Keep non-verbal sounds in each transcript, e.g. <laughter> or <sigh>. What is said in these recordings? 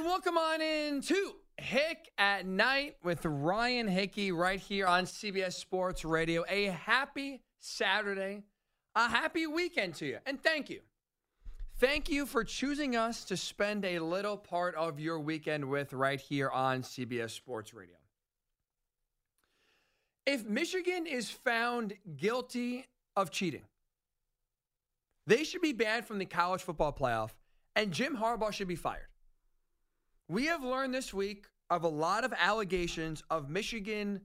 And welcome on in to Hick at Night with Ryan Hickey right here on CBS Sports Radio. A happy Saturday, a happy weekend to you, and thank you. Thank you for choosing us to spend a little part of your weekend with right here on CBS Sports Radio. If Michigan is found guilty of cheating, they should be banned from the college football playoff, and Jim Harbaugh should be fired. We have learned this week of a lot of allegations of Michigan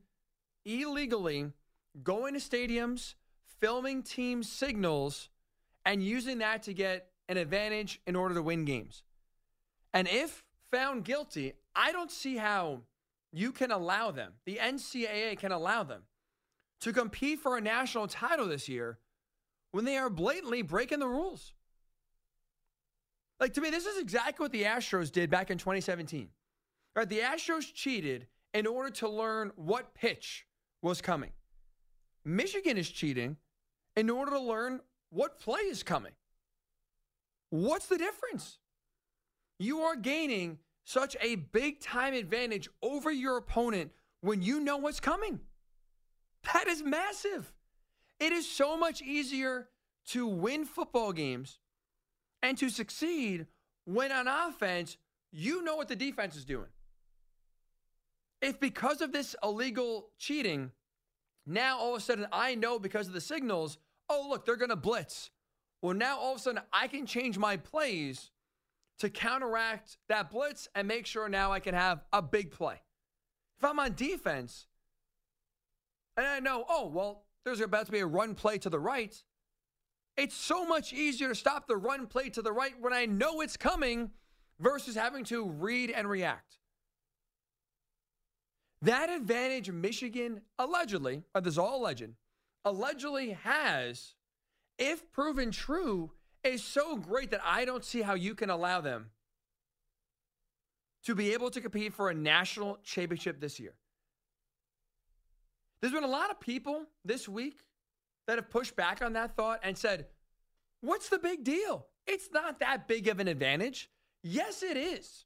illegally going to stadiums, filming team signals, and using that to get an advantage in order to win games. And if found guilty, I don't see how you can allow them, the NCAA can allow them, to compete for a national title this year when they are blatantly breaking the rules. Like to me, this is exactly what the Astros did back in 2017. Right, the Astros cheated in order to learn what pitch was coming. Michigan is cheating in order to learn what play is coming. What's the difference? You are gaining such a big time advantage over your opponent when you know what's coming. That is massive. It is so much easier to win football games and to succeed when on offense, you know what the defense is doing. If because of this illegal cheating, now all of a sudden I know because of the signals, oh, look, they're going to blitz. Well, now all of a sudden I can change my plays to counteract that blitz and make sure now I can have a big play. If I'm on defense and I know, oh, well, there's about to be a run play to the right, it's so much easier to stop the run play to the right when I know it's coming versus having to read and react. That advantage Michigan allegedly, or this is all alleged, allegedly has, if proven true, is so great that I don't see how you can allow them to be able to compete for a national championship this year. There's been a lot of people this week that have pushed back on that thought and said, What's the big deal? It's not that big of an advantage. Yes, it is.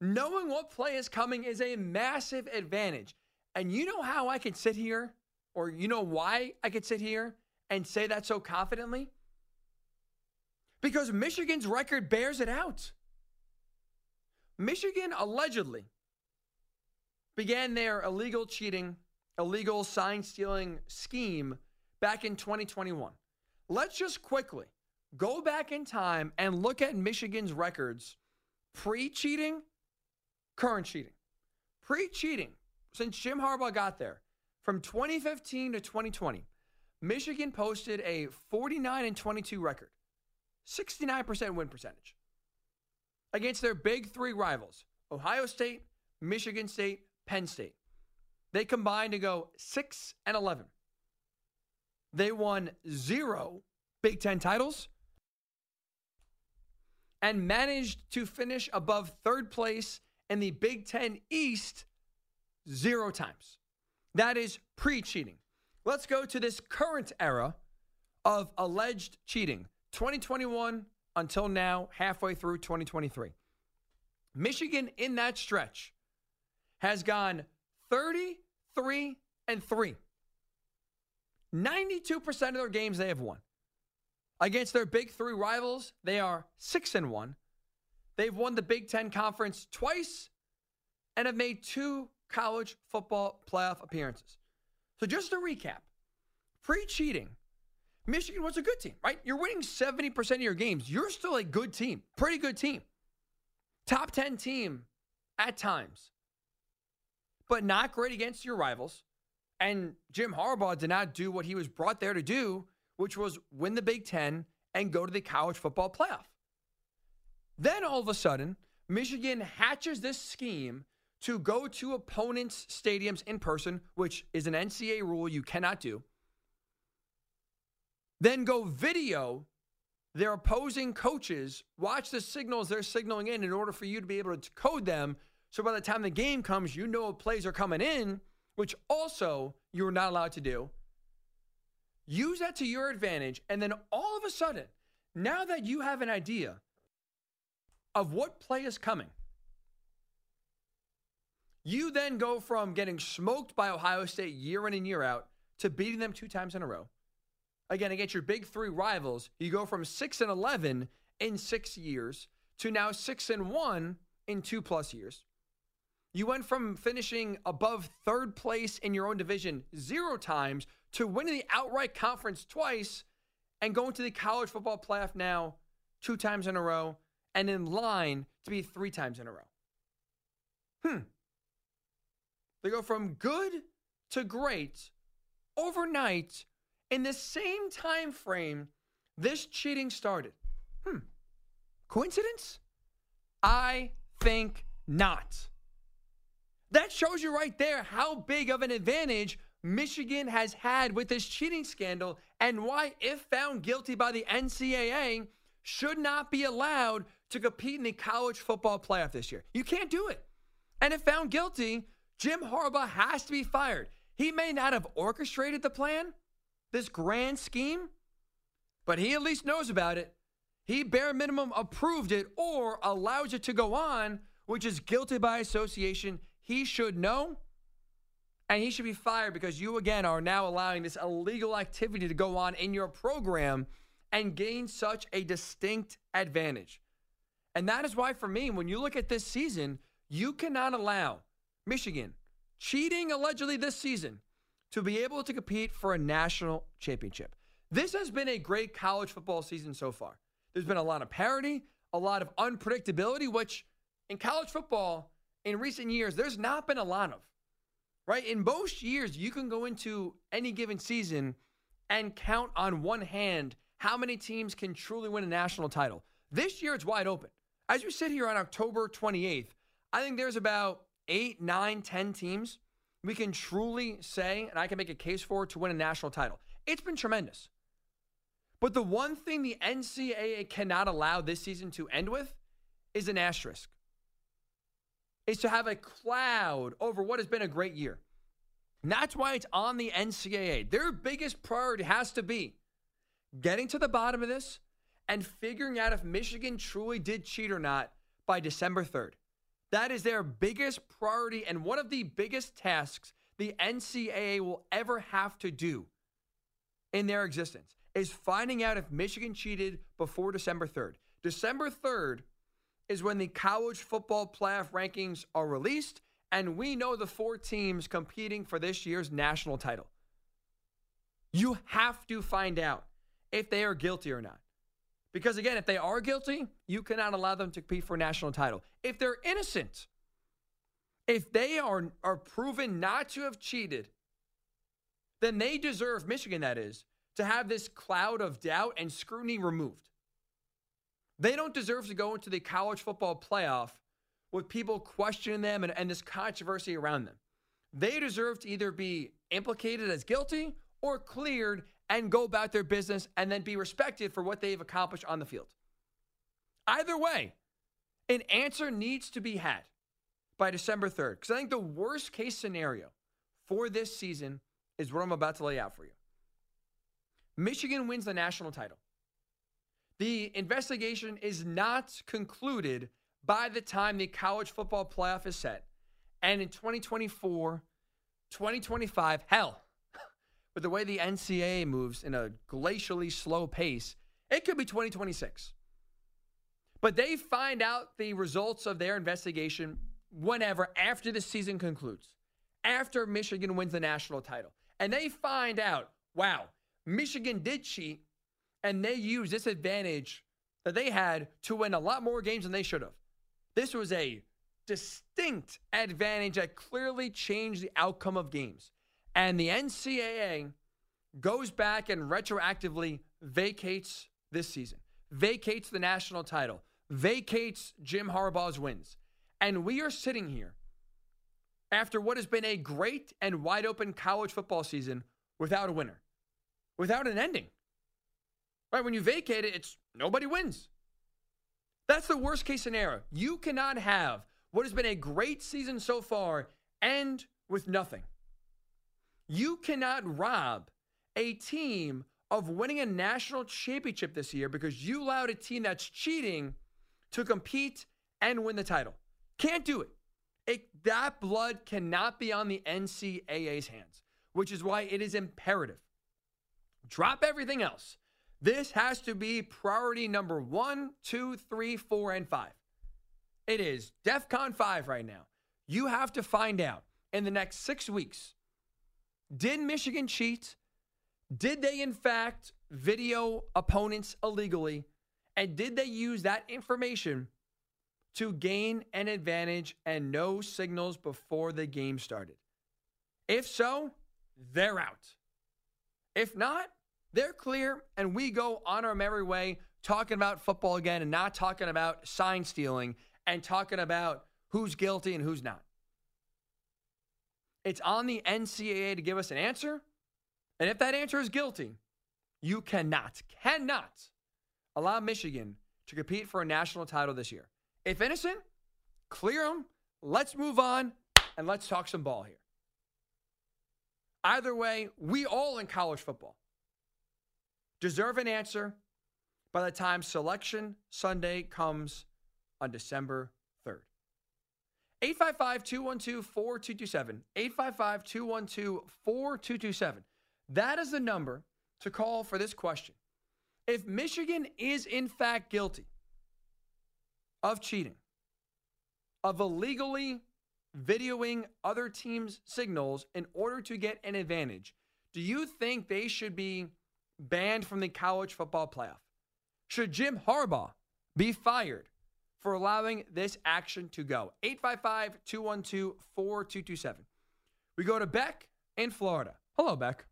Knowing what play is coming is a massive advantage. And you know how I can sit here, or you know why I could sit here and say that so confidently? Because Michigan's record bears it out. Michigan allegedly began their illegal cheating, illegal sign stealing scheme back in 2021. Let's just quickly go back in time and look at Michigan's records pre cheating, current cheating. Pre cheating, since Jim Harbaugh got there, from 2015 to 2020, Michigan posted a 49 and 22 record, 69% win percentage against their big three rivals Ohio State, Michigan State, Penn State. They combined to go 6 and 11. They won zero Big Ten titles and managed to finish above third place in the Big Ten East zero times. That is pre cheating. Let's go to this current era of alleged cheating 2021 until now, halfway through 2023. Michigan in that stretch has gone 33 and 3. 92% of their games they have won. Against their big three rivals, they are 6 and 1. They've won the Big Ten Conference twice and have made two college football playoff appearances. So, just to recap pre cheating, Michigan was a good team, right? You're winning 70% of your games. You're still a good team, pretty good team. Top 10 team at times, but not great against your rivals. And Jim Harbaugh did not do what he was brought there to do which was win the Big Ten and go to the college football playoff. Then all of a sudden, Michigan hatches this scheme to go to opponents' stadiums in person, which is an NCAA rule you cannot do. Then go video their opposing coaches, watch the signals they're signaling in in order for you to be able to code them. So by the time the game comes, you know plays are coming in, which also you're not allowed to do. Use that to your advantage. And then all of a sudden, now that you have an idea of what play is coming, You then go from getting smoked by Ohio State year in and year out to beating them two times in a row. Again, against your big three rivals, you go from 6 and 11 in six years to now 6 and 1 in two plus years. You went from finishing above third place in your own division zero times to winning the outright conference twice and going to the college football playoff now two times in a row and in line to be three times in a row. Hmm. They go from good to great overnight in the same time frame this cheating started. Hmm. Coincidence? I think not. That shows you right there how big of an advantage Michigan has had with this cheating scandal and why, if found guilty by the NCAA, should not be allowed to compete in the college football playoff this year. You can't do it. And if found guilty, Jim Harbaugh has to be fired. He may not have orchestrated the plan, this grand scheme, but he at least knows about it. He bare minimum approved it or allows it to go on, which is guilty by association. He should know and he should be fired because you again are now allowing this illegal activity to go on in your program and gain such a distinct advantage. And that is why, for me, when you look at this season, you cannot allow Michigan cheating allegedly this season to be able to compete for a national championship. This has been a great college football season so far. There's been a lot of parity, a lot of unpredictability, which in college football in recent years, there's not been a lot of. Right? In most years, you can go into any given season and count on one hand how many teams can truly win a national title. This year, it's wide open. As we sit here on October 28th, I think there's about eight, nine, ten teams we can truly say, and I can make a case for, to win a national title. It's been tremendous. But the one thing the NCAA cannot allow this season to end with is an asterisk. Is to have a cloud over what has been a great year. And that's why it's on the NCAA. Their biggest priority has to be getting to the bottom of this and figuring out if Michigan truly did cheat or not by December 3rd. That is their biggest priority and one of the biggest tasks the NCAA will ever have to do in their existence is finding out if Michigan cheated before December 3rd. December 3rd is when the college football playoff rankings are released, and we know the four teams competing for this year's national title. You have to find out if they are guilty or not. Because again, if they are guilty, you cannot allow them to compete for a national title. If they're innocent, if they are, are proven not to have cheated, then they deserve, Michigan that is, to have this cloud of doubt and scrutiny removed. They don't deserve to go into the college football playoff with people questioning them and, and this controversy around them. They deserve to either be implicated as guilty or cleared and go about their business and then be respected for what they've accomplished on the field. Either way, an answer needs to be had by December 3rd. Because I think the worst case scenario for this season is what I'm about to lay out for you. Michigan wins the national title. The investigation is not concluded by the time the college football playoff is set. And in 2024, 2025, hell, <laughs> with the way the NCAA moves in a glacially slow pace, it could be 2026. But they find out the results of their investigation whenever, after the season concludes, after Michigan wins the national title. And they find out, wow, Michigan did cheat and they used this advantage that they had to win a lot more games than they should have. This was a distinct advantage that clearly changed the outcome of games. And the NCAA goes back and retroactively vacates this season, vacates the national title, vacates Jim Harbaugh's wins. And we are sitting here after what has been a great and wide open college football season without a winner, without an ending. Right? When you vacate it, it's nobody wins. That's the worst case scenario. You cannot have what has been a great season so far end with nothing. You cannot rob a team of winning a national championship this year because you allowed a team that's cheating to compete and win the title. Can't do it. It, that blood cannot be on the NCAA's hands, which is why it is imperative. Drop everything else. This has to be priority number one, two, three, four, and five. It is DEFCON 5 right now. You have to find out in the next six weeks did Michigan cheat? Did they, in fact, video opponents illegally? And did they use that information to gain an advantage and know signals before the game started? If so, they're out. If not, they're clear, and we go on our merry way talking about football again and not talking about sign stealing and talking about who's guilty and who's not. It's on the NCAA to give us an answer. And if that answer is guilty, you cannot, cannot allow Michigan to compete for a national title this year. If innocent, clear them. Let's move on and let's talk some ball here. Either way, we all in college football deserve an answer by the time Selection Sunday comes on December 3rd. 855 212 4227. 855 212 4227. That is the number to call for this question. If Michigan is in fact guilty of cheating, of illegally videoing other teams' signals in order to get an advantage, do you think they should be banned from the college football playoff? Should Jim Harbaugh be fired for allowing this action to go? 855 212 4227. We go to Beck in Florida. Hello, Beck.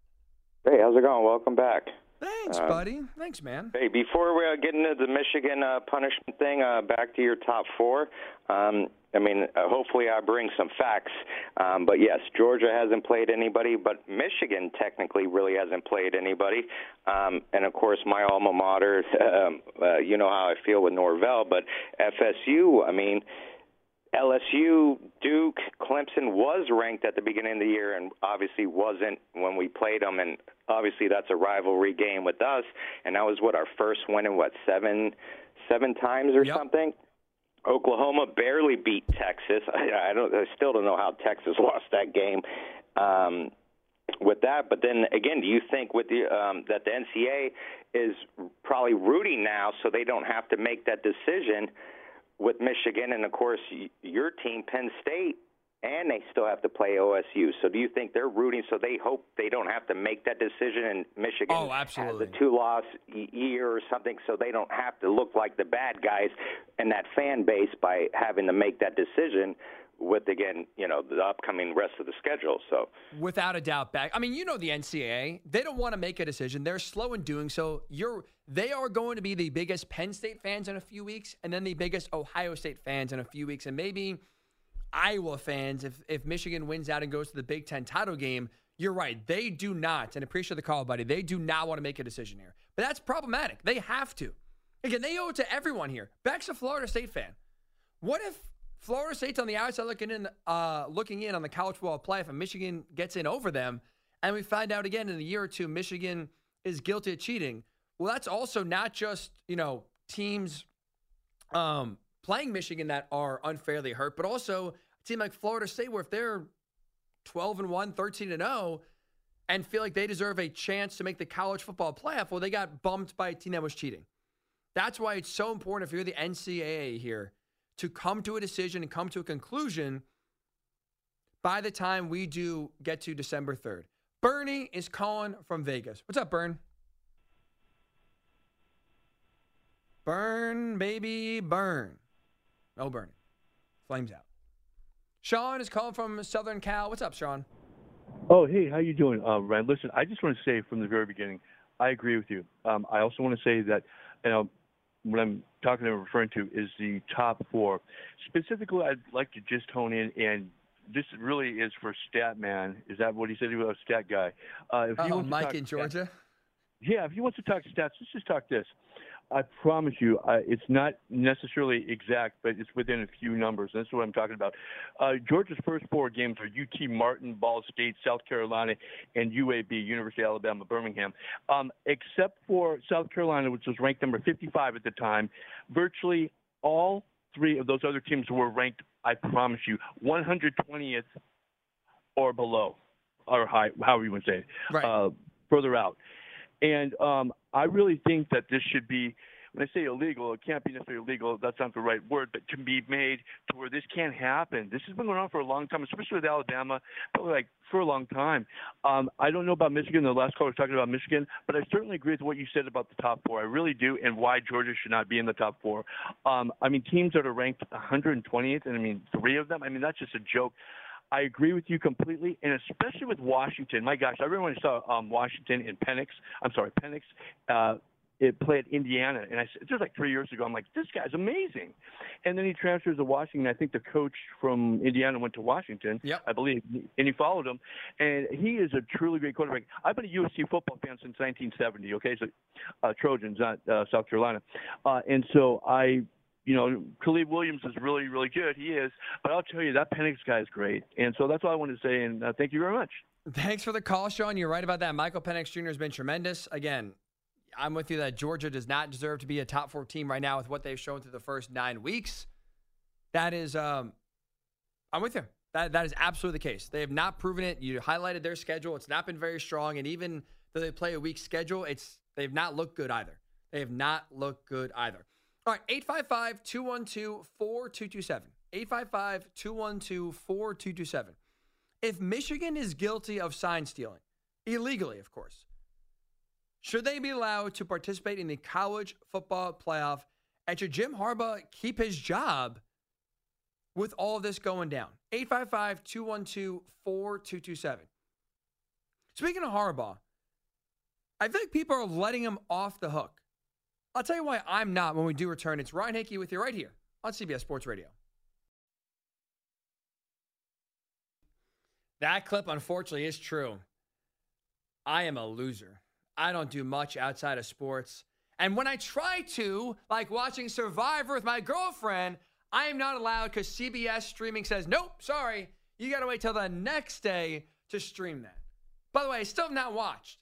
Hey, how's it going? Welcome back. Thanks, uh, buddy. Thanks, man. Hey, before we uh, get into the Michigan uh, punishment thing, uh, back to your top four. Um, I mean, uh, hopefully I bring some facts. Um, but yes, Georgia hasn't played anybody, but Michigan technically really hasn't played anybody. Um, and of course, my alma mater, <laughs> um, uh, you know how I feel with Norvell, but FSU, I mean, LSU, Duke, Clemson was ranked at the beginning of the year and obviously wasn't when we played them. And obviously that's a rivalry game with us. And that was what our first win in what seven seven times or yep. something. Oklahoma barely beat Texas. I, I don't. I still don't know how Texas <laughs> lost that game. Um, with that, but then again, do you think with the um, that the NCAA is probably rooting now, so they don't have to make that decision? with Michigan, and of course your team, Penn State, and they still have to play OSU. So do you think they're rooting so they hope they don't have to make that decision in Michigan oh, absolutely. has a two loss year or something so they don't have to look like the bad guys and that fan base by having to make that decision with again, you know, the upcoming rest of the schedule. So without a doubt, back. I mean, you know, the NCAA they don't want to make a decision. They're slow in doing so. You're they are going to be the biggest Penn State fans in a few weeks, and then the biggest Ohio State fans in a few weeks, and maybe Iowa fans if if Michigan wins out and goes to the Big Ten title game. You're right. They do not, and appreciate the call, buddy. They do not want to make a decision here, but that's problematic. They have to. Again, they owe it to everyone here. Beck's a Florida State fan. What if Florida State's on the outside looking in, uh, looking in on the college football playoff, and Michigan gets in over them, and we find out again in a year or two Michigan is guilty of cheating. Well, that's also not just you know teams um, playing Michigan that are unfairly hurt, but also a team like Florida State, where if they're 12 and 1, 13 and 0, and feel like they deserve a chance to make the college football playoff, well, they got bumped by a team that was cheating. That's why it's so important if you're the NCAA here to come to a decision and come to a conclusion by the time we do get to December 3rd. Bernie is calling from Vegas. What's up, Burn? Burn, baby, burn. No burning. Flames out. Sean is calling from Southern Cal. What's up, Sean? Oh, hey, how you doing, uh, Ryan? Listen, I just want to say from the very beginning, I agree with you. Um, I also want to say that, you know, what I'm talking and referring to is the top four. Specifically, I'd like to just hone in and this really is for Statman. Is that what he said? He was a stat guy. Uh, if oh, Mike in Georgia. Stats, yeah, if he wants to talk stats, let's just talk this. I promise you, uh, it's not necessarily exact, but it's within a few numbers. That's what I'm talking about. Uh, Georgia's first four games are UT Martin, Ball State, South Carolina, and UAB, University of Alabama, Birmingham. Um, except for South Carolina, which was ranked number 55 at the time, virtually all three of those other teams were ranked I promise you, 120th or below, or high, however you want to say it, Right. uh, further out. And um, I really think that this should be when I say illegal, it can't be necessarily illegal. That's not the right word, but can be made to where this can't happen. This has been going on for a long time, especially with Alabama, probably like for a long time. Um, I don't know about Michigan. The last caller was talking about Michigan, but I certainly agree with what you said about the top four. I really do, and why Georgia should not be in the top four. Um, I mean, teams that are ranked 120th, and I mean three of them. I mean, that's just a joke. I agree with you completely, and especially with Washington. My gosh, I remember when I saw um, Washington in Penix. I'm sorry, Penix. Uh, it played Indiana, and I said was like three years ago. I'm like, this guy's amazing, and then he transfers to Washington. I think the coach from Indiana went to Washington, Yep. I believe, and he followed him, and he is a truly great quarterback. I've been a USC football fan since 1970. Okay, so uh, Trojans, not uh, South Carolina, uh, and so I you know, Caleb Williams is really, really good. He is. But I'll tell you, that Penix guy is great. And so that's all I wanted to say. And uh, thank you very much. Thanks for the call, Sean. You're right about that. Michael Penix Jr. has been tremendous. Again, I'm with you that Georgia does not deserve to be a top four team right now with what they've shown through the first nine weeks. That is, um, I'm with you. That that is absolutely the case. They have not proven it. You highlighted their schedule; it's not been very strong, and even though they play a weak schedule, it's they've not looked good either. They have not looked good either. All right, 855 212 4227. 855 212 4227. If Michigan is guilty of sign stealing, illegally, of course, should they be allowed to participate in the college football playoff? And should Jim Harbaugh keep his job with all this going down? 855 212 4227. Speaking of Harbaugh, I think people are letting him off the hook. I'll tell you why I'm not when we do return. It's Ryan Hickey with you right here on CBS Sports Radio. That clip, unfortunately, is true. I am a loser. I don't do much outside of sports. And when I try to, like watching Survivor with my girlfriend, I am not allowed because CBS streaming says, nope, sorry. You got to wait till the next day to stream that. By the way, I still have not watched.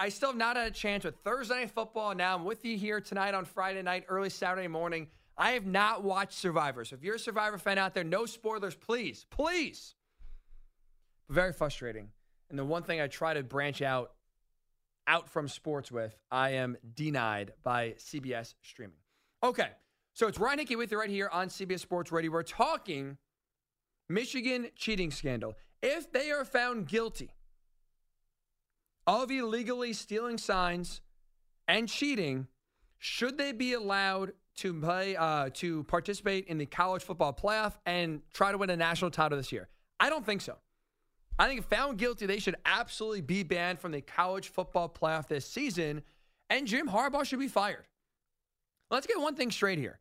I still have not had a chance with Thursday Night Football. Now I'm with you here tonight on Friday night, early Saturday morning. I have not watched Survivor. So if you're a Survivor fan out there, no spoilers, please, please. Very frustrating. And the one thing I try to branch out out from sports with, I am denied by CBS streaming. Okay, so it's Ryan Hickey with you right here on CBS Sports Radio. We're talking Michigan cheating scandal. If they are found guilty of illegally stealing signs and cheating, should they be allowed to play uh, to participate in the college football playoff and try to win a national title this year? I don't think so. I think if found guilty, they should absolutely be banned from the college football playoff this season, and Jim Harbaugh should be fired. Let's get one thing straight here.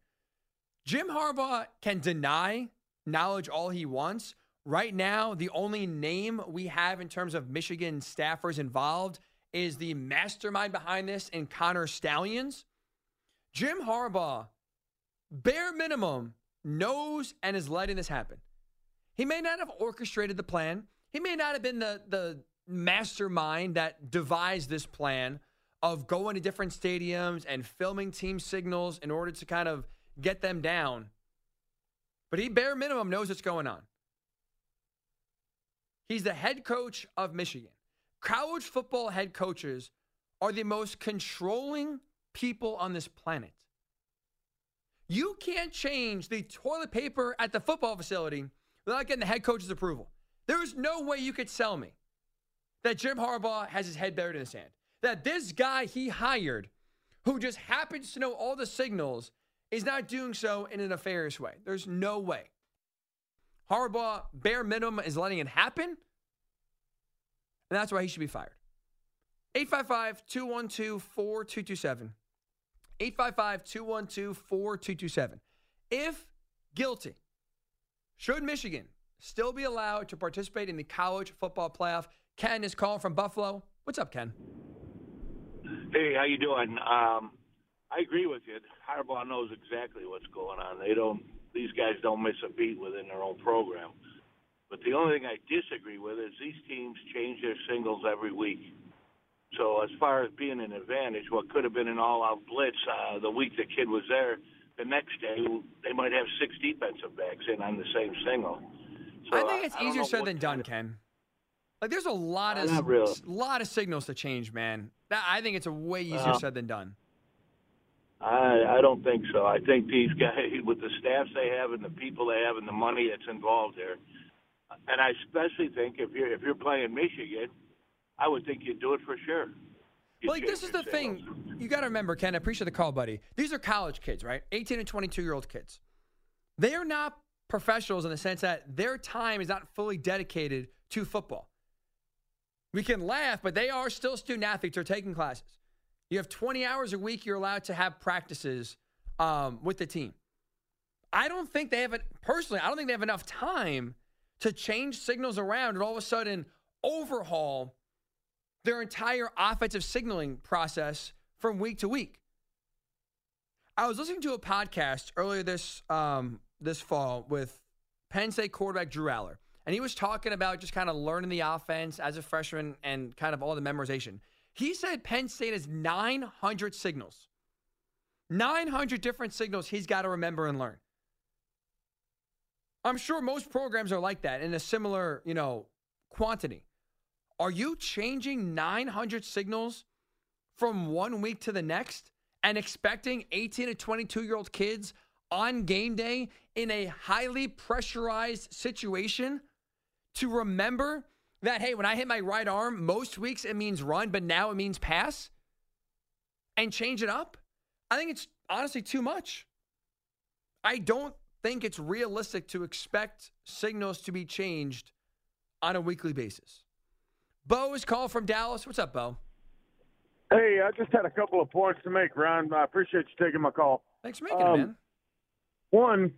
Jim Harbaugh can deny knowledge all he wants. Right now, the only name we have in terms of Michigan staffers involved is the mastermind behind this and Connor Stalions. Jim Harbaugh, bare minimum, knows and is letting this happen. He may not have orchestrated the plan. He may not have been the, the mastermind that devised this plan of going to different stadiums and filming team signals in order to kind of get them down. But he, bare minimum, knows what's going on. He's the head coach of Michigan. College football head coaches are the most controlling people on this planet. You can't change the toilet paper at the football facility without getting the head coach's approval. There is no way you could sell me that Jim Harbaugh has his head buried in the sand. That this guy he hired, who just happens to know all the signals, is not doing so in a nefarious way. There's no way. Harbaugh, bare minimum, is letting it happen. And that's why he should be fired. 855 212 4227. 855 212 4227. If guilty, should Michigan still be allowed to participate in the college football playoff? Ken is calling from Buffalo. What's up, Ken? Hey, how you doing? Um, I agree with you. Harbaugh knows exactly what's going on. They don't; these guys don't miss a beat within their own program. But the only thing I disagree with is these teams change their singles every week. So as far as being an advantage, what could have been an all-out blitz uh, the week the kid was there, the next day they might have six defensive backs in on the same single. So I think it's I, I easier said than done, Ken. Like there's a lot of really. lot of signals to change, man. That, I think it's a way easier uh, said than done. I I don't think so. I think these guys, <laughs> with the staffs they have and the people they have and the money that's involved there, and I especially think if you're if you're playing Michigan, I would think you'd do it for sure. You'd like this is the thing you got to remember, Ken. I appreciate the call, buddy. These are college kids, right? 18 and 22 year old kids. They are not professionals in the sense that their time is not fully dedicated to football. We can laugh, but they are still student athletes. They're taking classes. You have 20 hours a week you're allowed to have practices um, with the team. I don't think they have it personally. I don't think they have enough time to change signals around and all of a sudden overhaul their entire offensive signaling process from week to week. I was listening to a podcast earlier this um, this fall with Penn State quarterback Drew Allar, and he was talking about just kind of learning the offense as a freshman and kind of all the memorization. He said Penn State has 900 signals. 900 different signals he's got to remember and learn. I'm sure most programs are like that in a similar, you know, quantity. Are you changing 900 signals from one week to the next and expecting 18 to 22 year old kids on game day in a highly pressurized situation to remember that, hey, when I hit my right arm, most weeks it means run, but now it means pass and change it up? I think it's honestly too much. I don't think it's realistic to expect signals to be changed on a weekly basis. Bo is called from Dallas. What's up, Bo? Hey, I just had a couple of points to make, Ron. I appreciate you taking my call. Thanks for making um, it, man. One,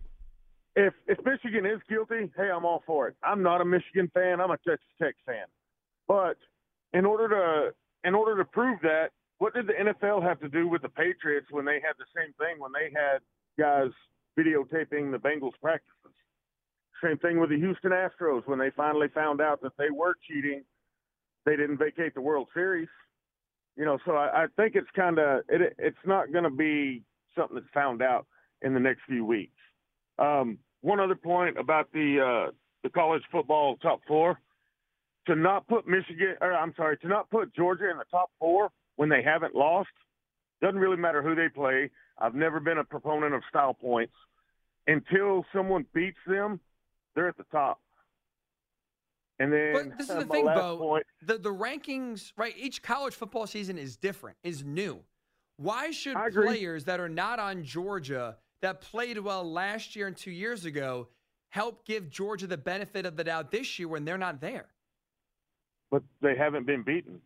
if if Michigan is guilty, hey, I'm all for it. I'm not a Michigan fan. I'm a Texas Tech fan. But in order to in order to prove that, what did the NFL have to do with the Patriots when they had the same thing when they had guys videotaping the Bengals practices? Same thing with the Houston Astros when they finally found out that they were cheating. They didn't vacate the World Series. You know, so I, I think it's kind of it, it's not going to be something that's found out in the next few weeks. Um, one other point about the uh, the college football top four: to not put Michigan, or I'm sorry, to not put Georgia in the top four when they haven't lost doesn't really matter who they play. I've never been a proponent of style points. Until someone beats them, they're at the top. And then but this is the thing, Bo. Point, the the rankings, right? Each college football season is different, is new. Why should players that are not on Georgia that played well last year and two years ago help give Georgia the benefit of the doubt this year when they're not there? But they haven't been beaten.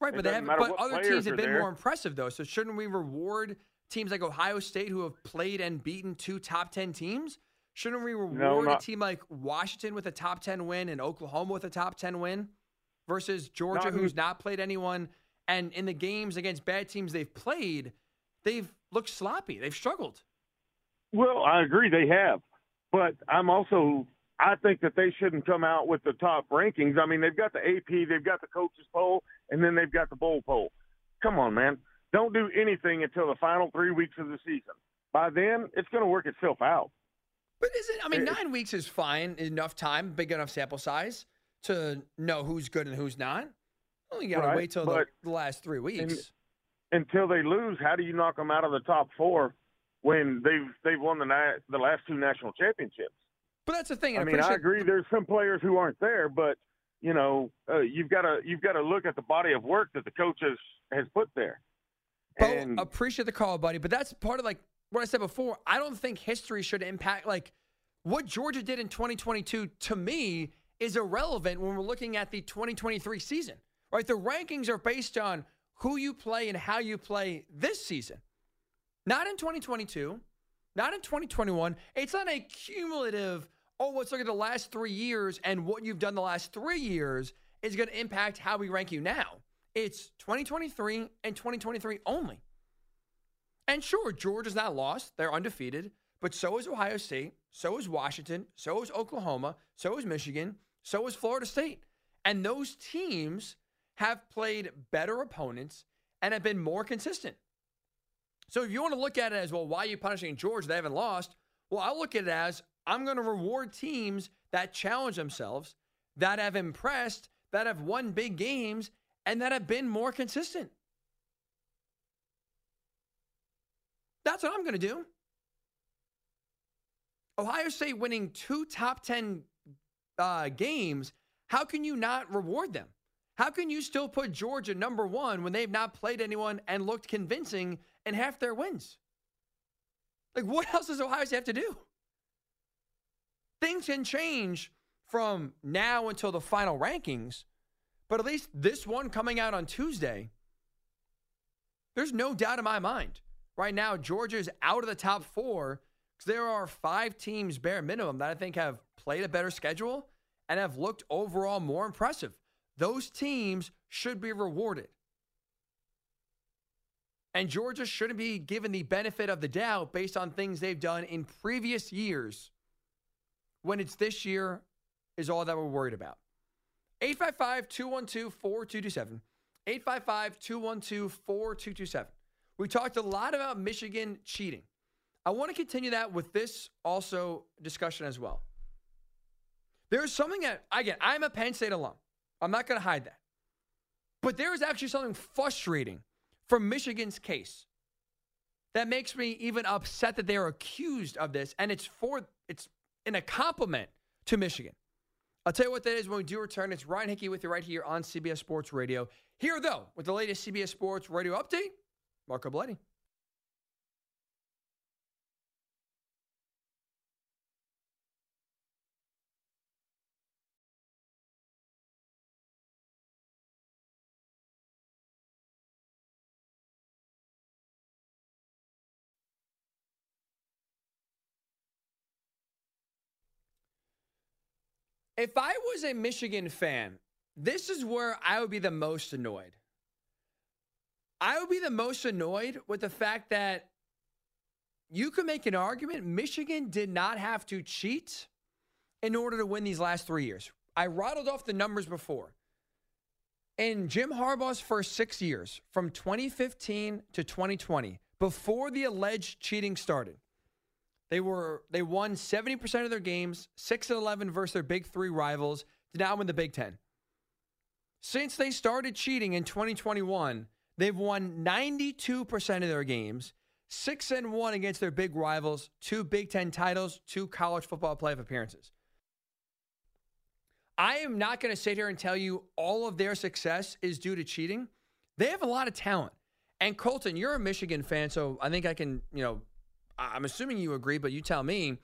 Right, but they haven't. But other teams have been there. more impressive though. So shouldn't we reward teams like Ohio State who have played and beaten two top ten teams? Shouldn't we reward no, not, a team like Washington with a top ten win and Oklahoma with a top ten win versus Georgia, who's not played anyone? And in the games against bad teams they've played, they've looked sloppy. They've struggled. Well, I agree they have, but I'm also I think that they shouldn't come out with the top rankings. I mean, they've got the AP, they've got the coaches poll, and then they've got the bowl poll. Come on, man. Don't do anything until the final three weeks of the season. By then, it's going to work itself out. But is it? I mean, nine weeks is fine, enough time, big enough sample size to know who's good and who's not. Only got to right, wait till the, the, last three weeks. until they lose, how do you knock them out of the top four when they've they've won the the last two national championships? But that's the thing. I mean, I agree. There's some players who aren't there, but you know, uh, you've got to you've got to look at the body of work that the coach has has put there. Bo, appreciate the call, buddy. But that's part of like what I said before. I don't think history should impact like what Georgia did in 2022. To me, is irrelevant when we're looking at the 2023 season. Right? The rankings are based on who you play and how you play this season, not in 2022, not in 2021. It's not a cumulative oh, let's look at the last three years and what you've done the last three years is going to impact how we rank you now. It's 2023 and 2023 only. And sure, Georgia's not lost. They're undefeated. But so is Ohio State. So is Washington. So is Oklahoma. So is Michigan. So is Florida State. And those teams have played better opponents and have been more consistent. So if you want to look at it as well, why are you punishing Georgia? They haven't lost. Well, I look at it as I'm going to reward teams that challenge themselves, that have impressed, that have won big games, and that have been more consistent. That's what I'm going to do. Ohio State winning two top 10 uh, games, how can you not reward them? How can you still put Georgia number one when they've not played anyone and looked convincing in half their wins? Like, what <laughs> else does Ohio State have to do? Things can change from now until the final rankings, but at least this one coming out on Tuesday, there's no doubt in my mind. Right now, Georgia's out of the top four because there are five teams, bare minimum, that I think have played a better schedule and have looked overall more impressive. Those teams should be rewarded. And Georgia shouldn't be given the benefit of the doubt based on things they've done in previous years when it's this year is all that we're worried about. 855 212 4227. 855 212 4227. We talked a lot about Michigan cheating. I want to continue that with this also discussion as well. There's something that, again, I'm a Penn State alum. I'm not going to hide that. But there is actually something frustrating from Michigan's case that makes me even upset that they are accused of this. And it's for, it's in a compliment to Michigan. I'll tell you what that is when we do return. It's Ryan Hickey with you right here on CBS Sports Radio. Here, though, with the latest CBS Sports Radio update, Marco Belletti. If I was a Michigan fan, this is where I would be the most annoyed. I would be the most annoyed with the fact that you could make an argument Michigan did not have to cheat in order to win these last three years. I rattled off the numbers before. In Jim Harbaugh's first six years, from 2015 to 2020, before the alleged cheating started, they were they won 70% of their games, 6 and 11 versus their big 3 rivals to now win the Big 10. Since they started cheating in 2021, they've won 92% of their games, 6 and 1 against their big rivals, two Big 10 titles, two college football playoff appearances. I am not going to sit here and tell you all of their success is due to cheating. They have a lot of talent. And Colton, you're a Michigan fan, so I think I can, you know, I'm assuming you agree, but you tell me.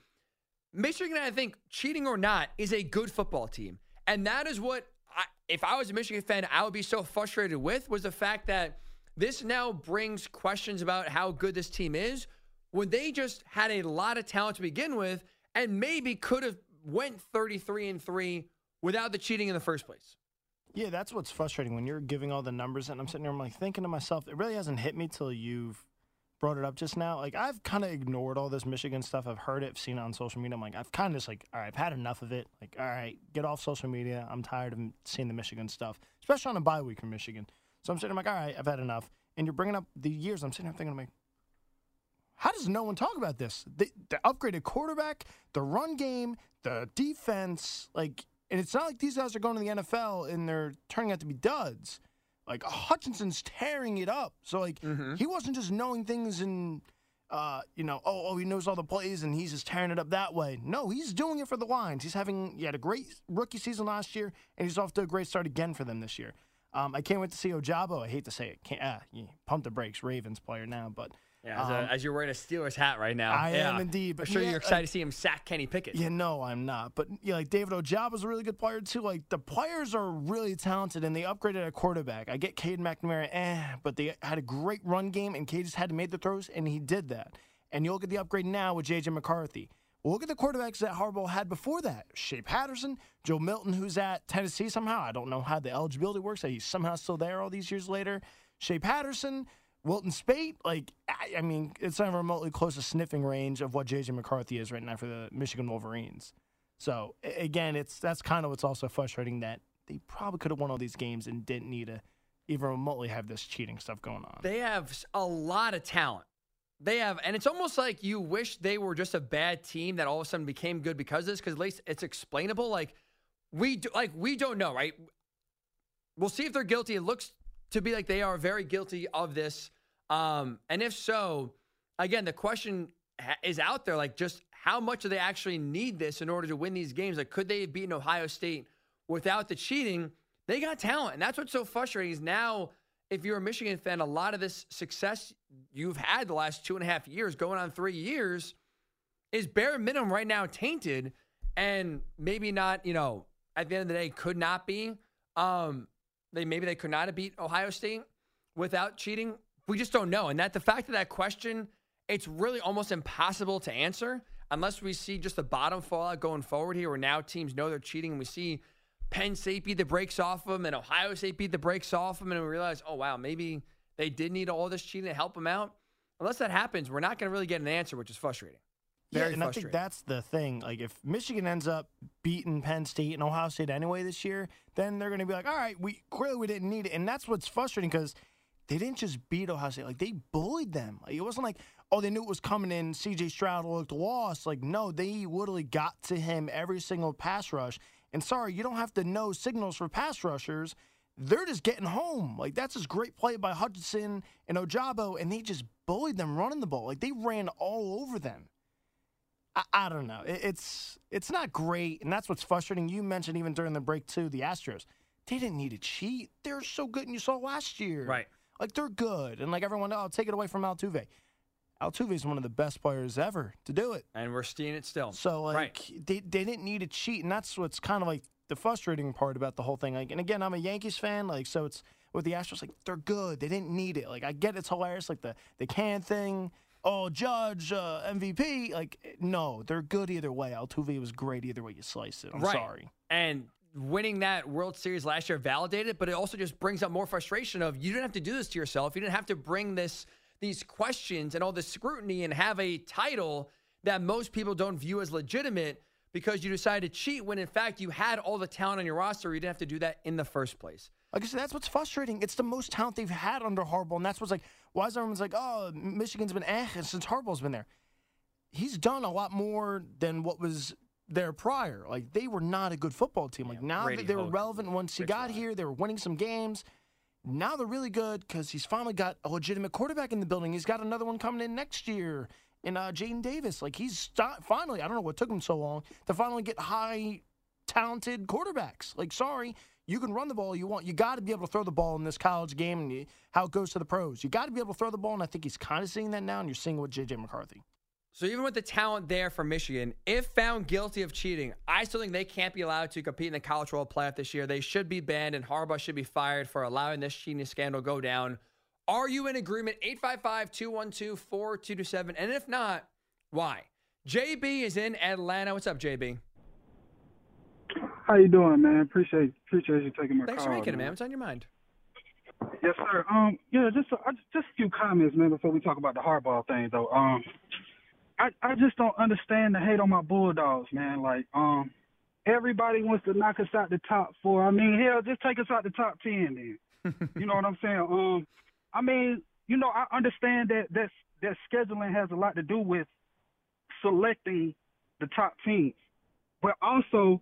Michigan, I think, cheating or not, is a good football team. And that is what, I, if I was a Michigan fan, I would be so frustrated with was the fact that this now brings questions about how good this team is when they just had a lot of talent to begin with and maybe could have went 33 and 3 without the cheating in the first place. Yeah, that's what's frustrating when you're giving all the numbers and I'm sitting there I'm like thinking to myself, it really hasn't hit me till you've brought it up just now. Like I've kind of ignored all this Michigan stuff. I've heard it, seen it on social media. I'm like, I've kind of just like, all right, I've had enough of it. Like, all right, get off social media. I'm tired of seeing the Michigan stuff, especially on a bye week for Michigan. So I'm sitting, I'm like, all right, I've had enough. And you're bringing up the years. I'm sitting here thinking, like, how does no one talk about this? The, the upgraded quarterback, the run game, the defense, like, and it's not like these guys are going to the NFL and they're turning out to be duds like Hutchinson's tearing it up. So like mm-hmm. he wasn't just knowing things and uh, you know, oh, oh, he knows all the plays and he's just tearing it up that way. No, he's doing it for the Lions. He's having he had a great rookie season last year, and he's off to a great start again for them this year. Um, I can't wait to see Ojabo. I hate to say it, can't ah, yeah, pump the brakes, Ravens player now, but yeah, as, um, a, as, you're wearing a Steelers hat right now. I yeah. am indeed. But I'm sure yeah, you're excited to see him sack Kenny Pickett. Yeah, no, I'm not. But yeah, like David Ojabo is a really good player too. Like the players are really talented, and they upgraded at quarterback. I get Cade McNamara, eh, but they had a great run game, and Cade just had to make the throws, and he did that. And you look at the upgrade now with JJ McCarthy. Well, look at the quarterbacks that Harbaugh had before that. Shea Patterson, Joe Milton, who's at Tennessee somehow. I don't know how the eligibility works. That he's somehow still there all these years later. Shea Patterson, Wilton Speight, like, I, I mean, it's not remotely close to sniffing range of what JJ McCarthy is right now for the Michigan Wolverines. So again, it's that's kind of what's also frustrating that they probably could have won all these games and didn't need to even remotely have this cheating stuff going on. They have a lot of talent. they have, and it's almost like you wish they were just a bad team that all of a sudden became good because of this. Because at least it's explainable. Like we do, like we don't know, right? We'll see if they're guilty. It looks to be like they are very guilty of this. Um, and if so, again, the question ha- is out there: like, just how much do they actually need this in order to win these games? Like, could they have beaten Ohio State without the cheating? They got talent, and that's what's so frustrating. Is now if you're a Michigan fan, a lot of this success you've had the last two and a half years, going on three years, is bare minimum right now tainted and maybe not, you know, at the end of the day, could not be. Um, they maybe they could not have beat Ohio State without cheating. We just don't know. And that the fact of that question, it's really almost impossible to answer unless we see just the bottom fallout going forward here, where now teams know they're cheating and we see Penn State beat the brakes off of them and Ohio State beat the brakes off of them, and we realize, oh wow, maybe they did need all this cheating to help them out. Unless that happens, we're not going to really get an answer, which is frustrating. Very yeah, and I think that's the thing. Like, if Michigan ends up beating Penn State and Ohio State anyway this year, then they're going to be like, all right, we clearly we didn't need it, and that's what's frustrating because they didn't just beat Ohio State; like they bullied them. Like, it wasn't like, oh, they knew it was coming in. C.J. Stroud looked lost. Like, no, they literally got to him every single pass rush. And sorry, you don't have to know signals for pass rushers. They're just getting home. Like that's just great play by Hutchinson and Ojabo, and they just bullied them running the ball. Like they ran all over them. I, I don't know. It, it's it's not great, and that's what's frustrating. You mentioned even during the break too, the Astros. They didn't need to cheat. They're so good, and you saw last year. Right. Like they're good, and like everyone, oh, take it away from Altuve. Altuve is one of the best players ever to do it. and we're seeing it still. So like Right. they they didn't need to cheat, and that's what's kind of like the frustrating part about the whole thing. Like, and again, I'm a Yankees fan, like so it's with the Astros, like they're good. They didn't need it. Like I get it's hilarious, like the the can thing. Oh, Judge uh, MVP. Like no, they're good either way. Altuve was great either way you slice it. I'm Right. sorry. And winning that World Series last year validated, it, but it also just brings up more frustration of you didn't have to do this to yourself. You didn't have to bring this these questions and all this scrutiny and have a title that most people don't view as legitimate because you decided to cheat when in fact you had all the talent on your roster. You didn't have to do that in the first place. Like I said, that's what's frustrating. It's the most talent they've had under Harbaugh, and that's what's like. Why is everyone's like, oh, Michigan's been eh since Harbaugh's been there? He's done a lot more than what was there prior. Like they were not a good football team. Like now Brady that they were relevant once he got here, they were winning some games. Now they're really good because he's finally got a legitimate quarterback in the building. He's got another one coming in next year in uh, Jadyn Davis. Like he's st- finally, I don't know what took him so long to finally get high talented quarterbacks. Like, sorry, you can run the ball you want. You got to be able to throw the ball in this college game and you, how it goes to the pros. You got to be able to throw the ball, and I think he's kind of seeing that now, and you're seeing it with J.J. McCarthy. So even with the talent there for Michigan, if found guilty of cheating, I still think they can't be allowed to compete in the college football playoff this year. They should be banned, and Harbaugh should be fired for allowing this cheating scandal go down. Are you in agreement? 855-212-4227. And if not, why? JB is in Atlanta. What's up, JB? How you doing, man? Appreciate appreciate you taking my Thanks call. for making it, man. What's on your mind? Yes, sir. Um, yeah, just just a few comments, man, before we talk about the Harbaugh thing, though. Um, I I just don't understand the hate on my Bulldogs, man. Like, um, everybody wants to knock us out the top four. I mean, hell, just take us out the top ten, then. <laughs> you know what I'm saying? Um, I mean, you know, I understand that that that scheduling has a lot to do with selecting the top teams, but also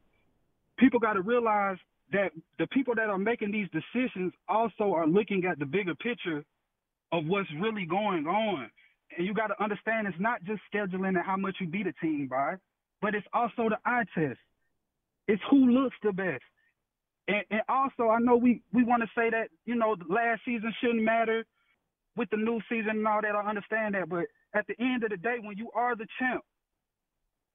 people got to realize that the people that are making these decisions also are looking at the bigger picture of what's really going on. And you got to understand it's not just scheduling and how much you beat a team by, but it's also the eye test. It's who looks the best. And, and also, I know we, we want to say that, you know, the last season shouldn't matter with the new season and all that. I understand that. But at the end of the day, when you are the champ,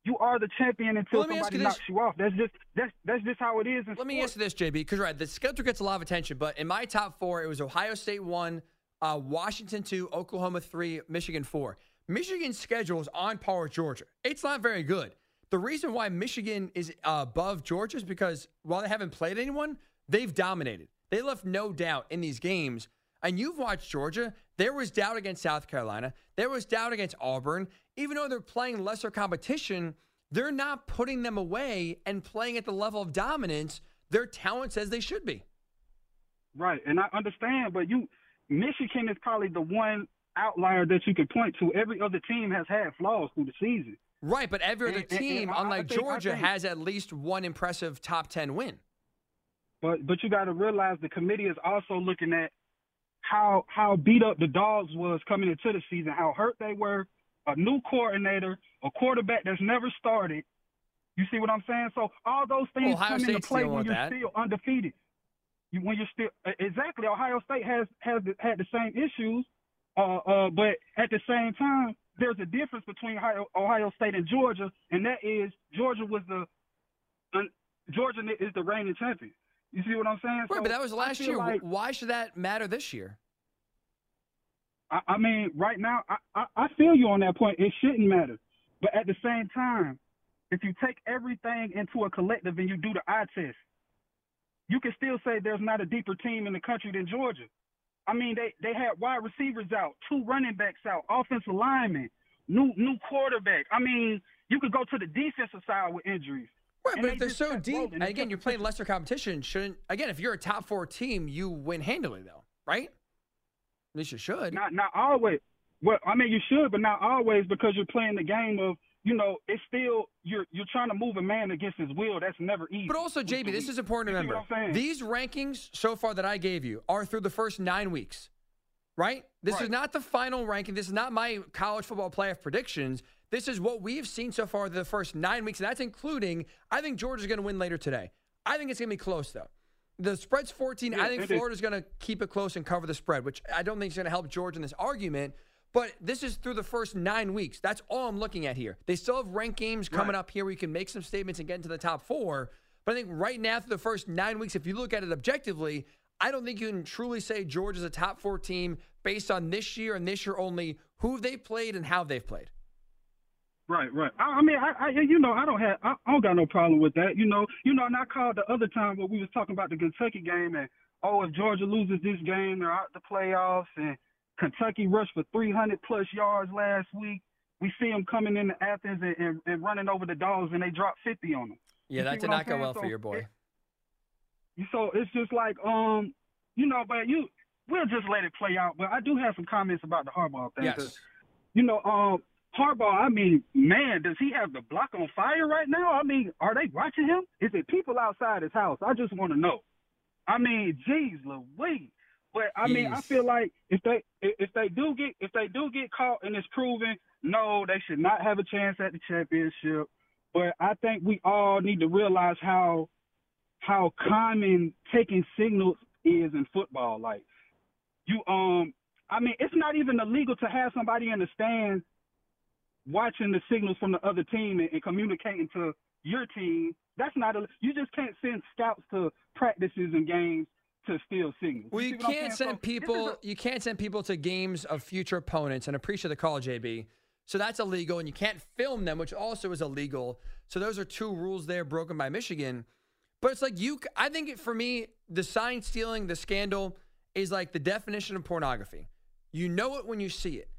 you are the champion until Well, me somebody you knocks you off. That's just that's that's just how it is. Let me sports. answer this, JB, because right, the schedule gets a lot of attention, but in my top four, it was Ohio State one, uh, Washington two, Oklahoma three, Michigan four. Michigan's schedule is on par with Georgia. It's not very good. The reason why Michigan is uh, above Georgia is because while they haven't played anyone, they've dominated. They left no doubt in these games. And you've watched Georgia. There was doubt against South Carolina. There was doubt against Auburn. Even though they're playing lesser competition, they're not putting them away and playing at the level of dominance their talent says they should be. Right, and I understand, but you, Michigan is probably the one outlier that you can point to. Every other team has had flaws through the season. Right, but every other And- and- team, and I- I unlike think- Georgia, think- has at least one impressive top 10 win. But but you got to realize the committee is also looking at how how beat up the dogs was coming into the season, how hurt they were, a new coordinator, a quarterback that's never started. You see what I'm saying? So all those things Ohio come State's into play when you're that. still undefeated. You, when you're still uh, exactly Ohio State has has the- had the same issues, uh, uh, but at the same time, there's a difference between Ohio, Ohio State and Georgia, and that is Georgia was the un, Georgia is the reigning champion. You see what I'm saying? Right, So but that was last year. like- Why should that matter this year? I, I mean, right now, I, I, I feel you on that point. It shouldn't matter. But at the same time, if you take everything into a collective and you do the eye test, you can still say there's not a deeper team in the country than Georgia. I mean, they, they had wide receivers out, two running backs out, offensive linemen, new new quarterback. I mean, you could go to the defensive side with injuries. Right, And but if they're so deep, and again, you're playing lesser competition. Shouldn't again, if you're a top four team, you win handily, though, right? At least you should. Not not always. Well, I mean, you should, but not always because you're playing the game of you know, it's still you're you're trying to move a man against his will. That's never easy. But also, JB, this is important to You remember. what I'm? These rankings so far that I gave you are through the first nine weeks, right? This is not the final ranking. This is not my college football playoff predictions. This is what we've seen so far the first nine weeks, and that's including. I think Georgia's going to win later today. I think it's going to be close though. The spread's 14. Yeah, I think. Florida's going to keep it close and cover the spread, which I don't think is going to help George in this argument. But this is through the first nine weeks. That's all I'm looking at here. They still have ranked games coming Right. up here where you can make some statements and get into the top four. But I think right now, through the first nine weeks, if you look at it objectively, I don't think you can truly say George is a top four team based on this year and this year only, who they've played and how they've played. Right, right. I, I mean, I, I, you know, I don't have, I, I don't got no problem with that. You know, you know, and I called the other time where we was talking about the Kentucky game, and oh, if Georgia loses this game, they're out the playoffs, and Kentucky rushed for 300 plus yards last week. We see them coming into Athens and, and, and running over the dogs, and they dropped 50 on them. Yeah, You that did not go well for your boy. it- So it's just like, um, you know, but you, we'll just let it play out. But I do have some comments about the Harbaugh thing. Yes. you know, um, Harbaugh, I mean, man, does he have the block on fire right now? I mean, are they watching him? Is it people outside his house? I just want to know. I mean, geez, Louise. But I mean, I feel like if they if if they do get if they do get caught and it's proven, no, they should not have a chance at the championship. But I think we all need to realize how how common taking signals is in football. Like you um I mean, it's not even illegal to have somebody in the stands watching the signals from the other team and, and communicating to your team. That's not a, you just can't send scouts to practices and games to steal signals. Well, see you can't send people. a- You can't send people to games of future opponents, and appreciate the call, JB. So that's illegal, and you can't film them, which also is illegal. So those are two rules there broken by Michigan. But it's like you. I think it, for me, the sign stealing, the scandal, is like the definition of pornography. You know it when you see it.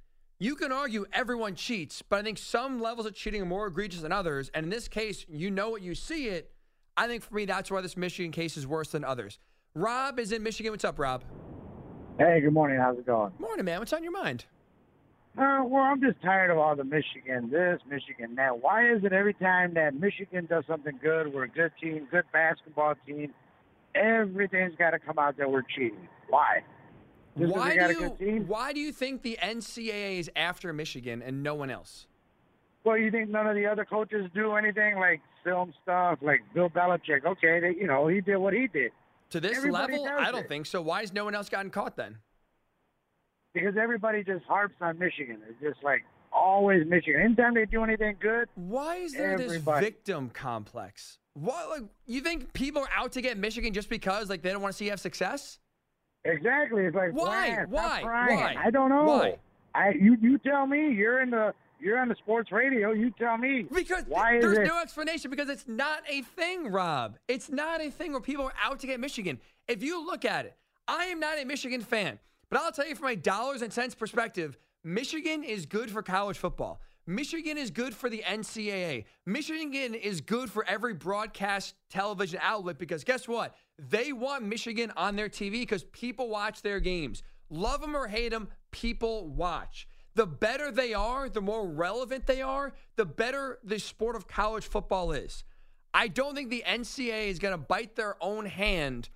You can argue everyone cheats, but I think some levels of cheating are more egregious than others. And in this case, you know it, you see it. I think for me, that's why this Michigan case is worse than others. Rob is in Michigan. What's up, Rob? Hey, good morning. How's it going? Morning, man. What's on your mind? Uh, well, I'm just tired of all the Michigan this, Michigan that. Why is it every time that Michigan does something good, we're a good team, good basketball team, everything's got to come out that we're cheating? Why? Just Why do you? Why do you think the NCAA is after Michigan and no one else? Well, you think none of the other coaches do anything like film stuff, like Bill Belichick? Okay, they, you know, he did what he did To this Everybody level, I don't it. think so. Why has no one else gotten caught then? because everybody just harps on Michigan. It's just like always Michigan. Anytime they do anything good, Why is there this victim complex? What like you think people are out to get Michigan just because like they don't want to see you have success? Exactly. It's like Why? Why? Why? I don't know. Why? I you you tell me. You're in the you're on the sports radio. You tell me. Because Why is there's it- no explanation because it's not a thing, Rob. It's not a thing where people are out to get Michigan. If you look at it, I am not a Michigan fan, but I'll tell you from a dollars and cents perspective, Michigan is good for college football. Michigan is good for the NCAA. Michigan is good for every broadcast television outlet because guess what? They want Michigan on their TV because people watch their games. Love them or hate them, people watch. The better they are, the more relevant they are, the better the sport of college football is. I don't think the NCAA is going to bite their own hand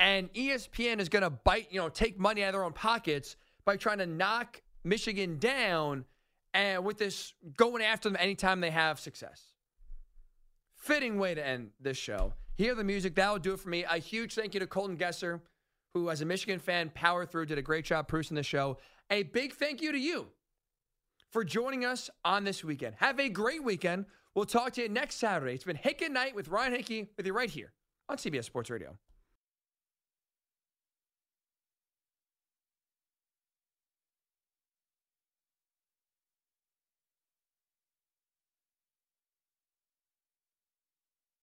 and ESPN is going to bite, you know, take money out of their own pockets by trying to knock Michigan down and with this going after them anytime they have success. Fitting way to end this show. Hear the music. That'll do it for me. A huge thank you to Colton Gesser, who, as a Michigan fan, powered through, did a great job producing the show. A big thank you to you for joining us on this weekend. Have a great weekend. We'll talk to you next Saturday. It's been Hick at Night with Ryan Hickey with you right here on CBS Sports Radio.